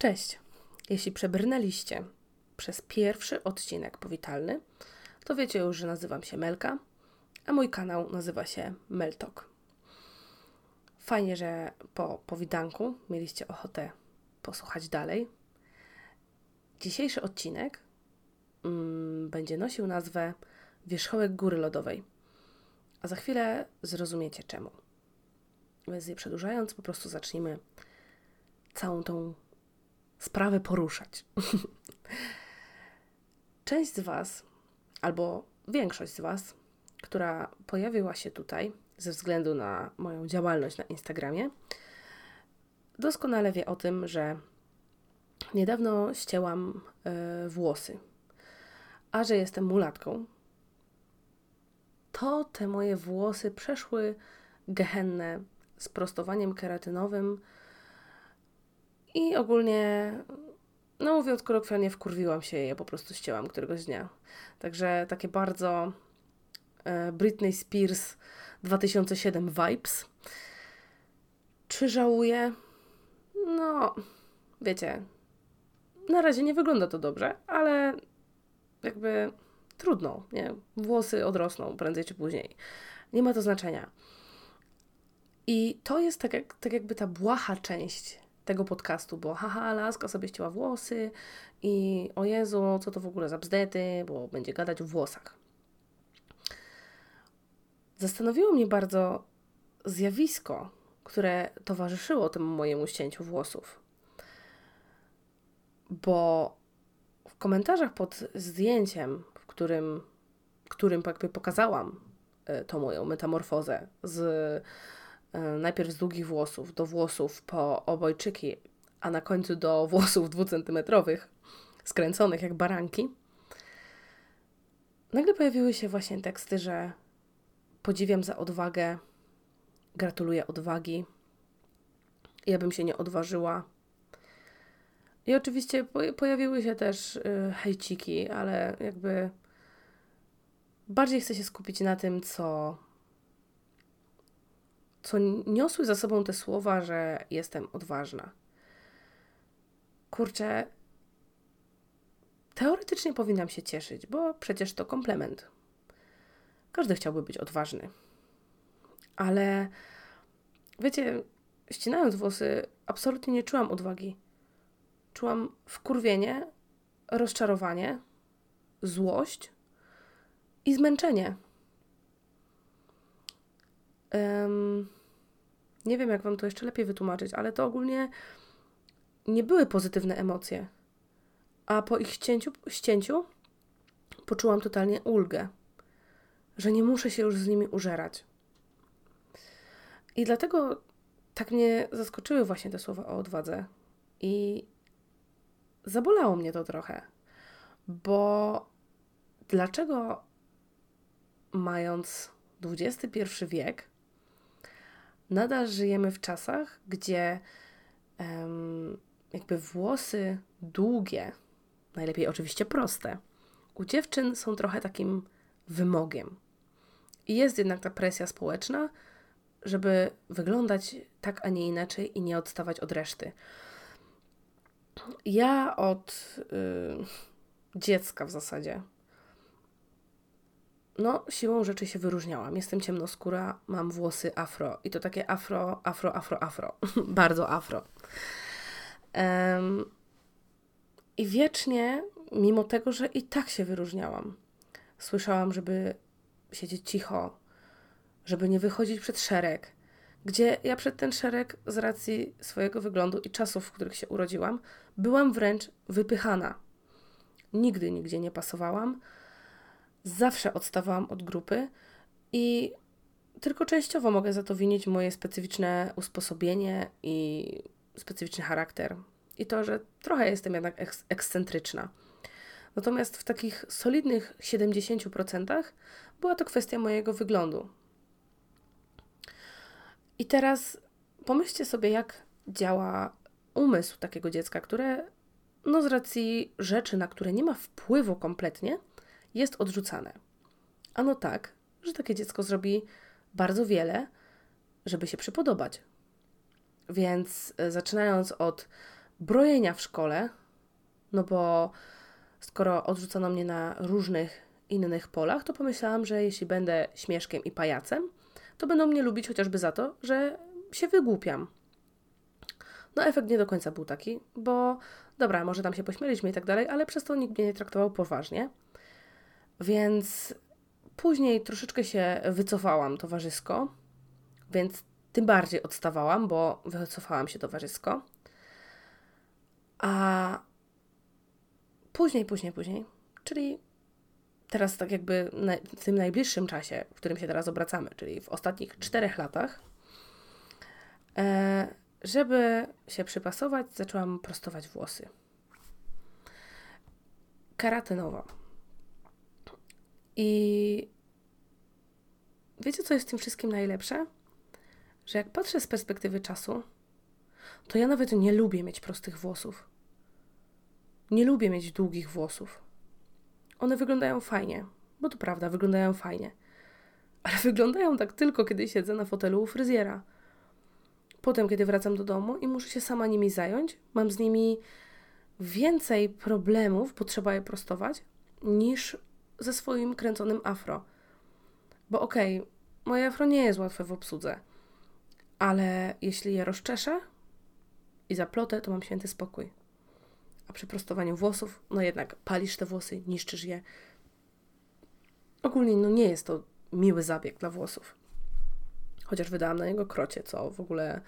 Cześć! Jeśli przebrnęliście przez pierwszy odcinek powitalny, to wiecie już, że nazywam się Melka, a mój kanał nazywa się Meltok. Fajnie, że po powidanku mieliście ochotę posłuchać dalej. Dzisiejszy odcinek mm, będzie nosił nazwę Wierzchołek Góry Lodowej, a za chwilę zrozumiecie czemu. Więc nie przedłużając, po prostu zacznijmy całą tą sprawę poruszać. Część z Was, albo większość z Was, która pojawiła się tutaj ze względu na moją działalność na Instagramie, doskonale wie o tym, że niedawno ścięłam y, włosy. A że jestem mulatką, to te moje włosy przeszły gehennę z prostowaniem keratynowym i ogólnie, no mówiąc kolokwialnie, wkurwiłam się i je po prostu ścięłam któregoś dnia. Także takie bardzo e, Britney Spears 2007 vibes. Czy żałuję? No, wiecie, na razie nie wygląda to dobrze, ale jakby trudno, nie? Włosy odrosną prędzej czy później. Nie ma to znaczenia. I to jest tak, jak, tak jakby ta błaha część tego podcastu, bo haha, laska sobie ścięła włosy i o Jezu, co to w ogóle za bzdety, bo będzie gadać o włosach. Zastanowiło mnie bardzo zjawisko, które towarzyszyło temu mojemu ścięciu włosów. Bo w komentarzach pod zdjęciem, w którym, którym jakby pokazałam e, tą moją metamorfozę z najpierw z długich włosów do włosów po obojczyki, a na końcu do włosów dwucentymetrowych, skręconych jak baranki, nagle pojawiły się właśnie teksty, że podziwiam za odwagę, gratuluję odwagi, ja bym się nie odważyła. I oczywiście pojawiły się też y, hejciki, ale jakby bardziej chcę się skupić na tym, co co niosły za sobą te słowa, że jestem odważna. Kurczę, teoretycznie powinnam się cieszyć, bo przecież to komplement. Każdy chciałby być odważny. Ale wiecie, ścinając włosy, absolutnie nie czułam odwagi. Czułam wkurwienie, rozczarowanie, złość i zmęczenie. Um, nie wiem, jak Wam to jeszcze lepiej wytłumaczyć, ale to ogólnie nie były pozytywne emocje. A po ich ścięciu, ścięciu poczułam totalnie ulgę, że nie muszę się już z nimi użerać. I dlatego tak mnie zaskoczyły właśnie te słowa o odwadze. I zabolało mnie to trochę, bo dlaczego mając XXI wiek, nadal żyjemy w czasach, gdzie um, jakby włosy długie, najlepiej oczywiście proste, u dziewczyn są trochę takim wymogiem. I jest jednak ta presja społeczna, żeby wyglądać tak, a nie inaczej i nie odstawać od reszty. Ja od y, dziecka w zasadzie no, siłą rzeczy się wyróżniałam. Jestem ciemnoskóra, mam włosy afro i to takie afro, afro, afro, afro. Bardzo afro. Um, I wiecznie, mimo tego, że i tak się wyróżniałam, słyszałam, żeby siedzieć cicho, żeby nie wychodzić przed szereg, gdzie ja przed ten szereg z racji swojego wyglądu i czasów, w których się urodziłam, byłam wręcz wypychana. Nigdy nigdzie nie pasowałam zawsze odstawałam od grupy i tylko częściowo mogę za to winić moje specyficzne usposobienie i specyficzny charakter. I to, że trochę jestem jednak ekscentryczna. Natomiast w takich solidnych 70% była to kwestia mojego wyglądu. I teraz pomyślcie sobie, jak działa umysł takiego dziecka, które no z racji rzeczy, na które nie ma wpływu kompletnie, jest odrzucane. Ano tak, że takie dziecko zrobi bardzo wiele, żeby się przypodobać. Więc e, zaczynając od brojenia w szkole, no bo skoro odrzucono mnie na różnych innych polach, to pomyślałam, że jeśli będę śmieszkiem i pajacem, to będą mnie lubić chociażby za to, że się wygłupiam. No efekt nie do końca był taki, bo dobra, może tam się pośmieliśmy i tak dalej, ale przez to nikt mnie nie traktował poważnie. Więc później troszeczkę się wycofałam towarzysko, więc tym bardziej odstawałam, bo wycofałam się towarzysko. A później, później, później, czyli teraz tak jakby w tym najbliższym czasie, w którym się teraz obracamy, czyli w ostatnich czterech latach, e, żeby się przypasować, zaczęłam prostować włosy. Keratynowo. I wiecie, co jest w tym wszystkim najlepsze? Że jak patrzę z perspektywy czasu, to ja nawet nie lubię mieć prostych włosów. Nie lubię mieć długich włosów. One wyglądają fajnie, bo to prawda, wyglądają fajnie. Ale wyglądają tak tylko, kiedy siedzę na fotelu u fryzjera. Potem, kiedy wracam do domu i muszę się sama nimi zająć, mam z nimi więcej problemów, bo trzeba je prostować, niż ze swoim kręconym afro. Bo okej, okay, moje afro nie jest łatwe w obsłudze, ale jeśli je rozczeszę i zaplotę, to mam święty spokój. A przy prostowaniu włosów, no jednak palisz te włosy, niszczysz je. Ogólnie, no nie jest to miły zabieg dla włosów. Chociaż wydałam na niego krocie, co w ogóle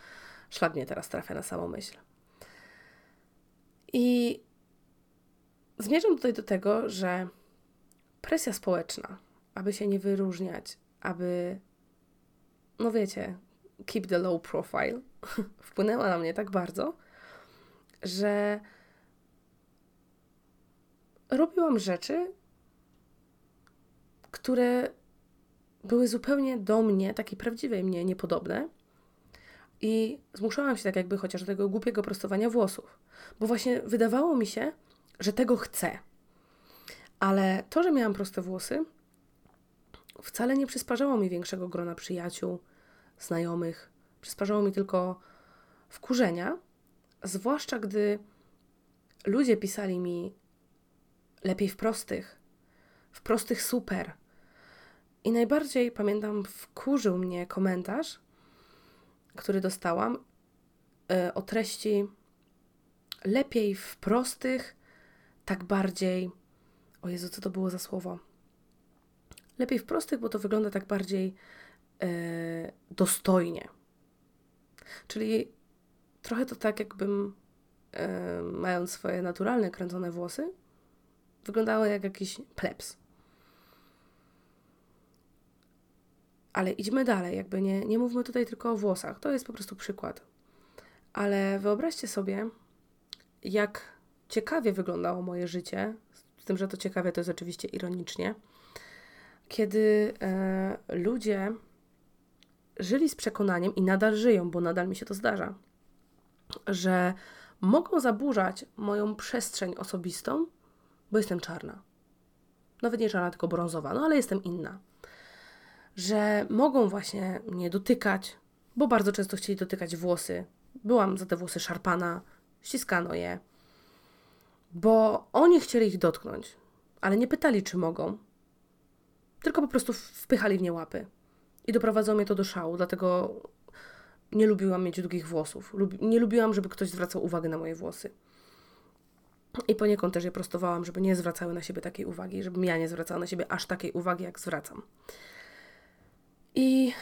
szlak teraz trafia na samą myśl. I zmierzam tutaj do tego, że presja społeczna, aby się nie wyróżniać, aby, no wiecie, keep the low profile, wpłynęła na mnie tak bardzo, że robiłam rzeczy, które były zupełnie do mnie, takiej prawdziwej mnie, niepodobne. I zmuszałam się tak jakby chociaż do tego głupiego prostowania włosów, bo właśnie wydawało mi się, że tego chcę. Ale to, że miałam proste włosy, wcale nie przysparzało mi większego grona przyjaciół, znajomych. Przysparzało mi tylko wkurzenia, zwłaszcza gdy ludzie pisali mi lepiej w prostych, w prostych super. I najbardziej pamiętam, wkurzył mnie komentarz, który dostałam yy, o treści lepiej w prostych, tak bardziej. O Jezu, co to było za słowo? Lepiej w prostych, bo to wygląda tak bardziej yy, dostojnie. Czyli trochę to tak, jakbym yy, mając swoje naturalne, kręcone włosy, wyglądały jak jakiś plebs. Ale idźmy dalej, jakby nie, nie mówmy tutaj tylko o włosach. To jest po prostu przykład. Ale wyobraźcie sobie, jak ciekawie wyglądało moje życie, z tym, że to ciekawie to jest oczywiście ironicznie, kiedy e, ludzie żyli z przekonaniem i nadal żyją, bo nadal mi się to zdarza, że mogą zaburzać moją przestrzeń osobistą, bo jestem czarna. Nawet nie czarna, tylko brązowa, no ale jestem inna że mogą właśnie mnie dotykać, bo bardzo często chcieli dotykać włosy. Byłam za te włosy szarpana, ściskano je, bo oni chcieli ich dotknąć, ale nie pytali, czy mogą, tylko po prostu wpychali w nie łapy. I doprowadzało mnie to do szału, dlatego nie lubiłam mieć długich włosów. Nie lubiłam, żeby ktoś zwracał uwagę na moje włosy. I poniekąd też je prostowałam, żeby nie zwracały na siebie takiej uwagi, żebym ja nie zwracała na siebie aż takiej uwagi, jak zwracam. I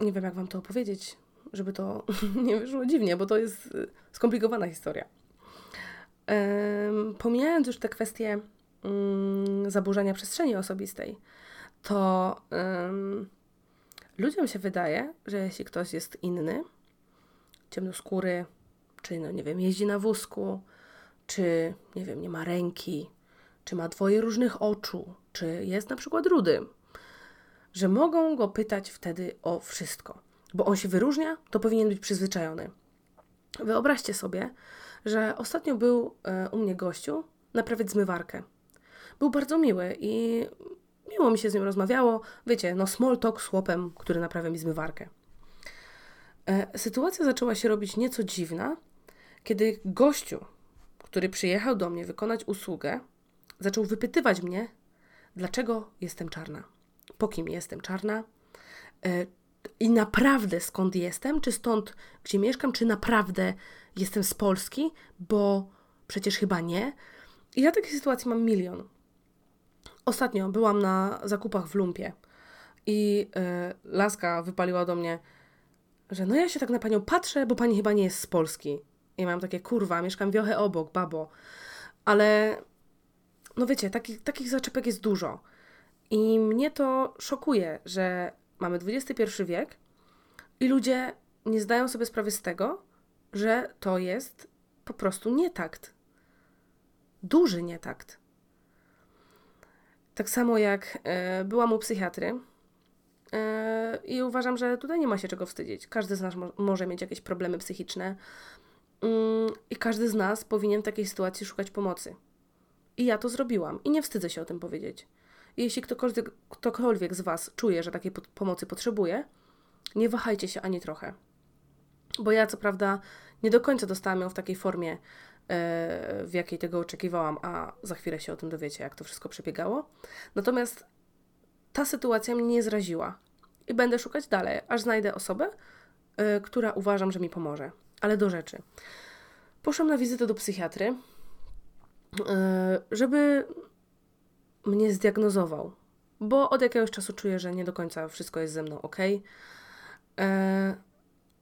nie wiem, jak Wam to opowiedzieć, żeby to nie wyszło dziwnie, bo to jest y, skomplikowana historia. pomijając już te kwestie um, zaburzenia przestrzeni osobistej, to ludziom się wydaje, że jeśli ktoś jest inny, ciemnoskóry, czy no nie wiem, jeździ na wózku, czy nie wiem, nie ma ręki, czy ma dwoje różnych oczu, czy jest na przykład rudy, że mogą go pytać wtedy o wszystko, bo on się wyróżnia, to powinien być przyzwyczajony. Wyobraźcie sobie, że ostatnio był e, u mnie gościu naprawiać zmywarkę. Był bardzo miły i miło mi się z nim rozmawiało. Wiecie, no small talk z chłopem, który naprawia mi zmywarkę. E, sytuacja zaczęła się robić nieco dziwna, kiedy gościu, który przyjechał do mnie wykonać usługę, zaczął wypytywać mnie, dlaczego jestem czarna, po kim jestem czarna e, i naprawdę skąd jestem, czy stąd, gdzie mieszkam, czy naprawdę jestem z Polski, bo przecież chyba nie. I ja takiej sytuacji mam milion. Ostatnio byłam na zakupach w Lumpie i yy, laska wypaliła do mnie, że no ja się tak na panią patrzę, bo pani chyba nie jest z Polski. I mam takie, kurwa, mieszkam wiochę obok, babo. Ale, no wiecie, takich, takich zaczepek jest dużo. I mnie to szokuje, że mamy XXI wiek i ludzie nie zdają sobie sprawy z tego, że to jest po prostu nietakt. Duży nietakt. Tak samo jak e, byłam u psychiatry e, i uważam, że tutaj nie ma się czego wstydzić. Każdy z nas mo może mieć jakieś problemy psychiczne mm, i każdy z nas powinien w takiej sytuacji szukać pomocy. I ja to zrobiłam i nie wstydzę się o tym powiedzieć. Jeśli ktokolwiek, ktokolwiek z Was czuje, że takiej pomocy potrzebuje, nie wahajcie się ani trochę. Bo ja co prawda nie do końca dostałam ją w takiej formie, e, w jakiej tego oczekiwałam, a za chwilę się o tym dowiecie, jak to wszystko przebiegało. Natomiast ta sytuacja mnie nie zraziła i będę szukać dalej, aż znajdę osobę, e, która uważam, że mi pomoże. Ale do rzeczy. Poszłam na wizytę do psychiatry, e, żeby mnie zdiagnozował, bo od jakiegoś czasu czuję, że nie do końca wszystko jest ze mną ok.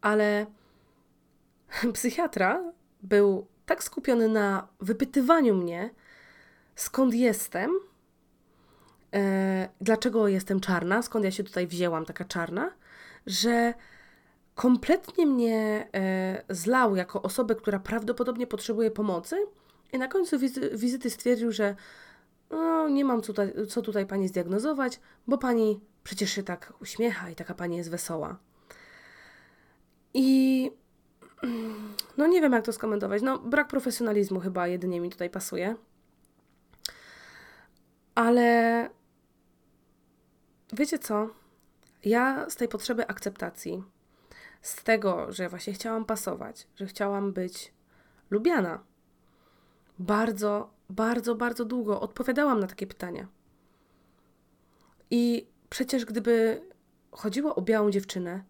Ale psychiatra był tak skupiony na wypytywaniu mnie, skąd jestem, e, dlaczego jestem czarna, skąd ja się tutaj wzięłam, taka czarna, że kompletnie mnie e, zlał jako osobę, która prawdopodobnie potrzebuje pomocy. I na końcu wizy wizyty stwierdził, że no, nie mam tutaj, co tutaj pani zdiagnozować, bo pani przecież się tak uśmiecha i taka pani jest wesoła. I no nie wiem, jak to skomentować. No, brak profesjonalizmu chyba jedynie mi tutaj pasuje. Ale wiecie co? Ja z tej potrzeby akceptacji, z tego, że właśnie chciałam pasować, że chciałam być lubiana, bardzo, bardzo, bardzo długo odpowiadałam na takie pytania. I przecież gdyby chodziło o białą dziewczynę,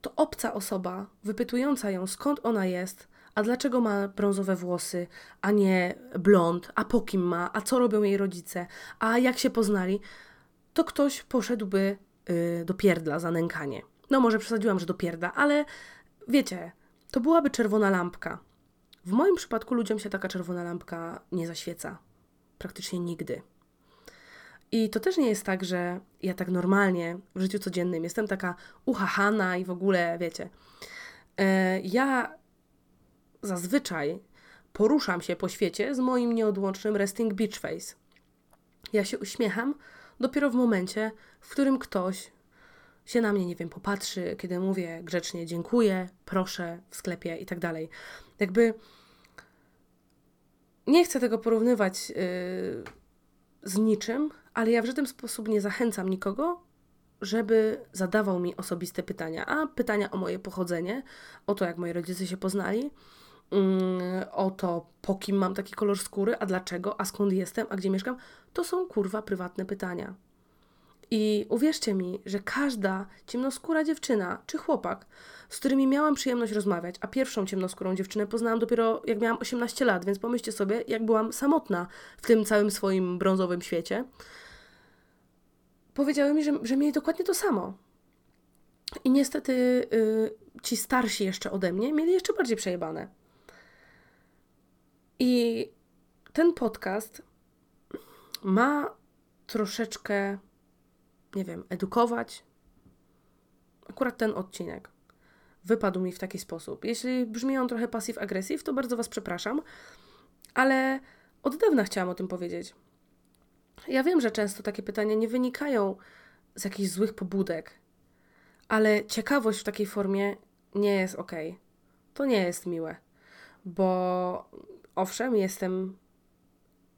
to obca osoba, wypytująca ją skąd ona jest, a dlaczego ma brązowe włosy, a nie blond, a po kim ma, a co robią jej rodzice, a jak się poznali, to ktoś poszedłby yy, do pierdla za nękanie. No może przesadziłam, że do pierda, ale wiecie, to byłaby czerwona lampka. W moim przypadku ludziom się taka czerwona lampka nie zaświeca. Praktycznie nigdy. I to też nie jest tak, że ja tak normalnie w życiu codziennym jestem taka uchachana i w ogóle, wiecie. E, ja zazwyczaj poruszam się po świecie z moim nieodłącznym resting beach face. Ja się uśmiecham dopiero w momencie, w którym ktoś się na mnie, nie wiem, popatrzy, kiedy mówię grzecznie dziękuję, proszę w sklepie i tak dalej. Jakby nie chcę tego porównywać yy, z niczym, ale ja w żaden sposób nie zachęcam nikogo, żeby zadawał mi osobiste pytania, a pytania o moje pochodzenie, o to, jak moi rodzice się poznali, mm, o to, po kim mam taki kolor skóry, a dlaczego, a skąd jestem, a gdzie mieszkam, to są kurwa prywatne pytania. I uwierzcie mi, że każda ciemnoskóra dziewczyna czy chłopak, z którymi miałam przyjemność rozmawiać, a pierwszą ciemnoskórą dziewczynę poznałam dopiero jak miałam 18 lat, więc pomyślcie sobie, jak byłam samotna w tym całym swoim brązowym świecie, powiedziały mi, że, że mieli dokładnie to samo. I niestety y, ci starsi jeszcze ode mnie mieli jeszcze bardziej przejebane. I ten podcast ma troszeczkę nie wiem, edukować. Akurat ten odcinek wypadł mi w taki sposób. Jeśli brzmi on trochę passive-aggressive, to bardzo Was przepraszam, ale od dawna chciałam o tym powiedzieć. Ja wiem, że często takie pytania nie wynikają z jakichś złych pobudek, ale ciekawość w takiej formie nie jest ok. To nie jest miłe, bo owszem, jestem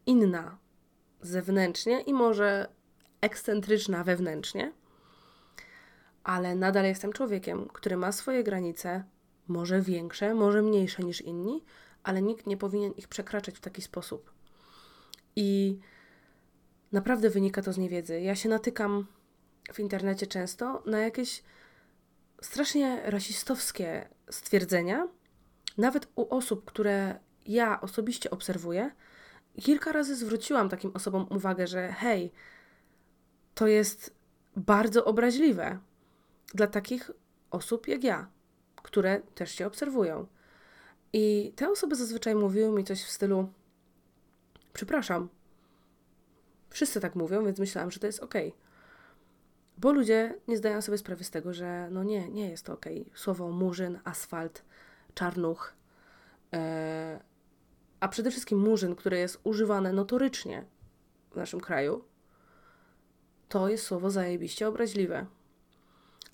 inna zewnętrznie i może ekscentryczna wewnętrznie, ale nadal jestem człowiekiem, który ma swoje granice, może większe, może mniejsze niż inni, ale nikt nie powinien ich przekraczać w taki sposób. I naprawdę wynika to z niewiedzy. Ja się natykam w internecie często na jakieś strasznie rasistowskie stwierdzenia, nawet u osób, które ja osobiście obserwuję. Kilka razy zwróciłam takim osobom uwagę, że hej, to jest bardzo obraźliwe dla takich osób jak ja, które też się obserwują. I te osoby zazwyczaj mówiły mi coś w stylu: Przepraszam. Wszyscy tak mówią, więc myślałam, że to jest ok. Bo ludzie nie zdają sobie sprawy z tego, że no nie, nie jest to ok. Słowo murzyn, asfalt, czarnuch, e, a przede wszystkim murzyn, które jest używane notorycznie w naszym kraju, to jest słowo zajebiście obraźliwe.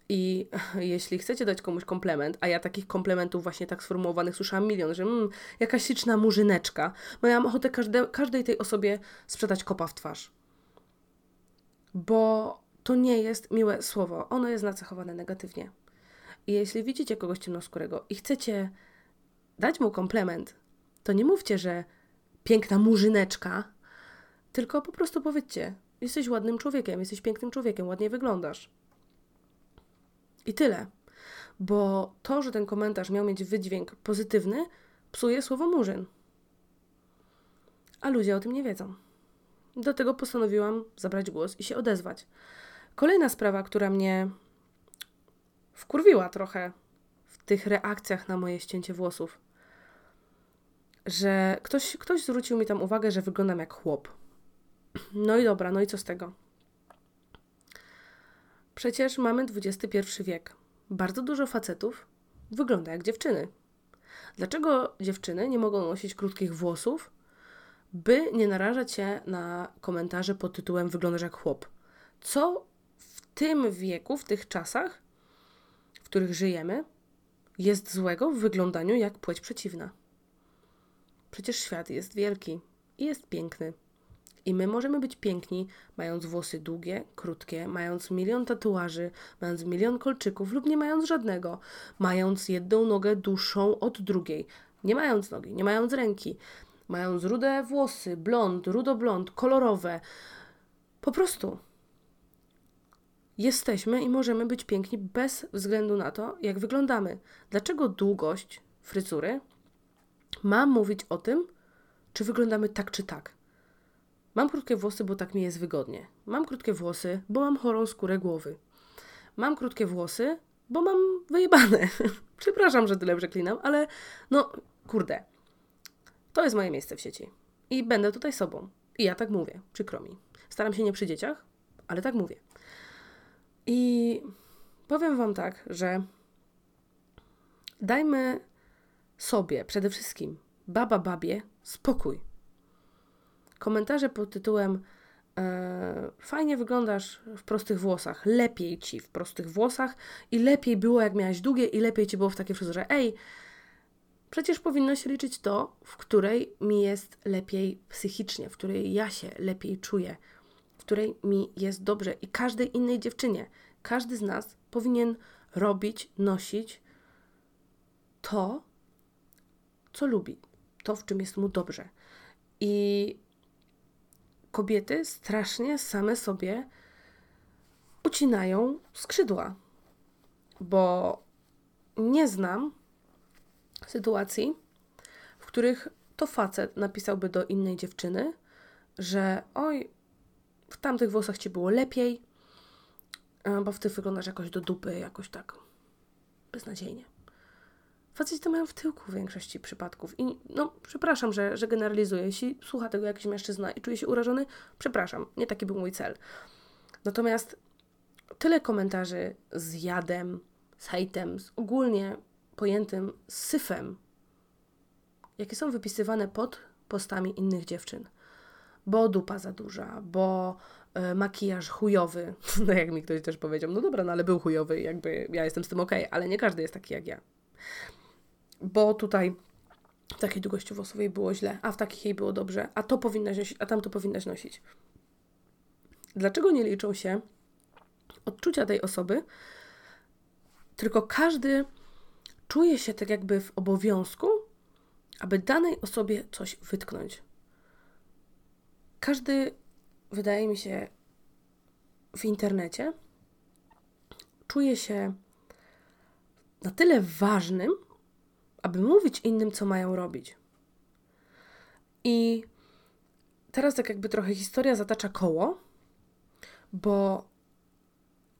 I jeśli chcecie dać komuś komplement, a ja takich komplementów właśnie tak sformułowanych słyszałam milion, że mm, jakaś śliczna murzyneczka, bo ja mam ochotę każde, każdej tej osobie sprzedać kopa w twarz. Bo to nie jest miłe słowo, ono jest nacechowane negatywnie. I jeśli widzicie kogoś ciemnoskórego i chcecie dać mu komplement, to nie mówcie, że piękna murzyneczka, tylko po prostu powiedzcie, jesteś ładnym człowiekiem, jesteś pięknym człowiekiem, ładnie wyglądasz. I tyle. Bo to, że ten komentarz miał mieć wydźwięk pozytywny, psuje słowo murzyn. A ludzie o tym nie wiedzą. Do tego postanowiłam zabrać głos i się odezwać. Kolejna sprawa, która mnie wkurwiła trochę w tych reakcjach na moje ścięcie włosów, że ktoś, ktoś zwrócił mi tam uwagę, że wyglądam jak chłop. No i dobra, no i co z tego? Przecież mamy XXI wiek. Bardzo dużo facetów wygląda jak dziewczyny. Dlaczego dziewczyny nie mogą nosić krótkich włosów, by nie narażać się na komentarze pod tytułem wyglądasz jak chłop? Co w tym wieku, w tych czasach, w których żyjemy, jest złego w wyglądaniu jak płeć przeciwna? Przecież świat jest wielki i jest piękny. I my możemy być piękni, mając włosy długie, krótkie, mając milion tatuaży, mając milion kolczyków lub nie mając żadnego, mając jedną nogę dłuższą od drugiej, nie mając nogi, nie mając ręki, mając rude włosy, blond, rudoblond, kolorowe. Po prostu jesteśmy i możemy być piękni bez względu na to, jak wyglądamy. Dlaczego długość fryzury ma mówić o tym, czy wyglądamy tak czy tak? Mam krótkie włosy, bo tak mi jest wygodnie. Mam krótkie włosy, bo mam chorą skórę głowy. Mam krótkie włosy, bo mam wyjebane. Przepraszam, że tyle przeklinam, ale no, kurde. To jest moje miejsce w sieci. I będę tutaj sobą. I ja tak mówię, przykro mi. Staram się nie przy dzieciach, ale tak mówię. I powiem Wam tak, że dajmy sobie przede wszystkim, baba babie, spokój komentarze pod tytułem e, fajnie wyglądasz w prostych włosach, lepiej ci w prostych włosach i lepiej było jak miałaś długie i lepiej ci było w takiej fryzurze. Ej, przecież powinno się liczyć to, w której mi jest lepiej psychicznie, w której ja się lepiej czuję, w której mi jest dobrze i każdej innej dziewczynie, każdy z nas powinien robić, nosić to, co lubi, to, w czym jest mu dobrze. I kobiety strasznie same sobie ucinają skrzydła, bo nie znam sytuacji, w których to facet napisałby do innej dziewczyny, że oj, w tamtych włosach ci było lepiej, bo w tych wyglądasz jakoś do dupy, jakoś tak beznadziejnie. Faceci to mają w tyłku w większości przypadków. I no, przepraszam, że, że generalizuję. Jeśli słucha tego jakiś mężczyzna i czuje się urażony, przepraszam, nie taki był mój cel. Natomiast tyle komentarzy z jadem, z hejtem, z ogólnie pojętym syfem, jakie są wypisywane pod postami innych dziewczyn. Bo dupa za duża, bo y, makijaż chujowy. No jak mi ktoś też powiedział, no dobra, no ale był chujowy, jakby ja jestem z tym okej, okay, ale nie każdy jest taki jak ja bo tutaj w takiej długości włosowej było źle, a w takiej jej było dobrze, a to powinnaś nosić, a tamto powinnaś nosić. Dlaczego nie liczą się odczucia tej osoby, tylko każdy czuje się tak jakby w obowiązku, aby danej osobie coś wytknąć. Każdy, wydaje mi się, w internecie czuje się na tyle ważnym, aby mówić innym, co mają robić. I teraz tak jakby trochę historia zatacza koło, bo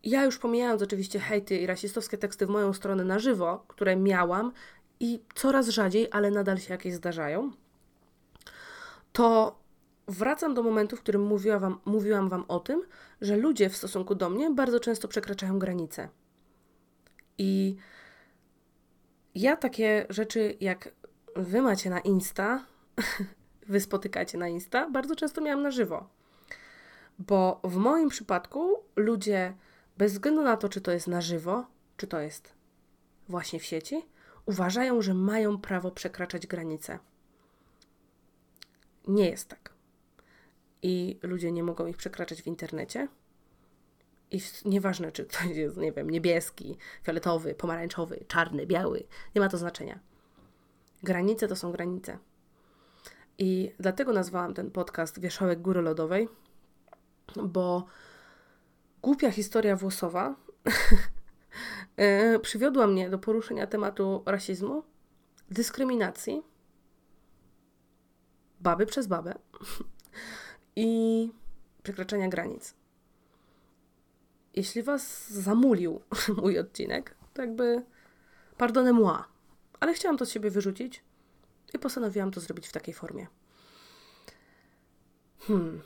ja już pomijając oczywiście hejty i rasistowskie teksty w moją stronę na żywo, które miałam i coraz rzadziej, ale nadal się jakieś zdarzają, to wracam do momentu, w którym mówiła wam, mówiłam Wam o tym, że ludzie w stosunku do mnie bardzo często przekraczają granice. I ja takie rzeczy, jak Wy macie na Insta, Wy spotykacie na Insta, bardzo często miałam na żywo. Bo w moim przypadku ludzie, bez względu na to, czy to jest na żywo, czy to jest właśnie w sieci, uważają, że mają prawo przekraczać granice. Nie jest tak. I ludzie nie mogą ich przekraczać w internecie. I nieważne, czy ktoś jest, nie wiem, niebieski, fioletowy, pomarańczowy, czarny, biały, nie ma to znaczenia. Granice to są granice. I dlatego nazwałam ten podcast Wierzchołek Góry Lodowej, bo głupia historia włosowa e, przywiodła mnie do poruszenia tematu rasizmu, dyskryminacji, baby przez babę i przekraczania granic. Jeśli Was zamulił mój odcinek, to jakby pardonnez-moi, ale chciałam to z siebie wyrzucić i postanowiłam to zrobić w takiej formie. Hmm.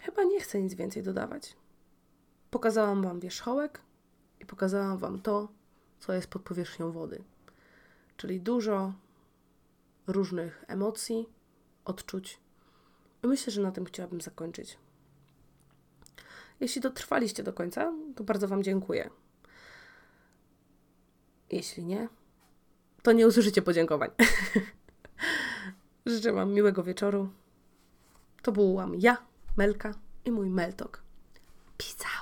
Chyba nie chcę nic więcej dodawać. Pokazałam Wam wierzchołek i pokazałam Wam to, co jest pod powierzchnią wody. Czyli dużo różnych emocji, odczuć. I myślę, że na tym chciałabym zakończyć. Jeśli dotrwaliście do końca, to bardzo Wam dziękuję. Jeśli nie, to nie usłyszycie podziękowań. Życzę Wam miłego wieczoru. To byłam ja, Melka i mój Meltok. Out.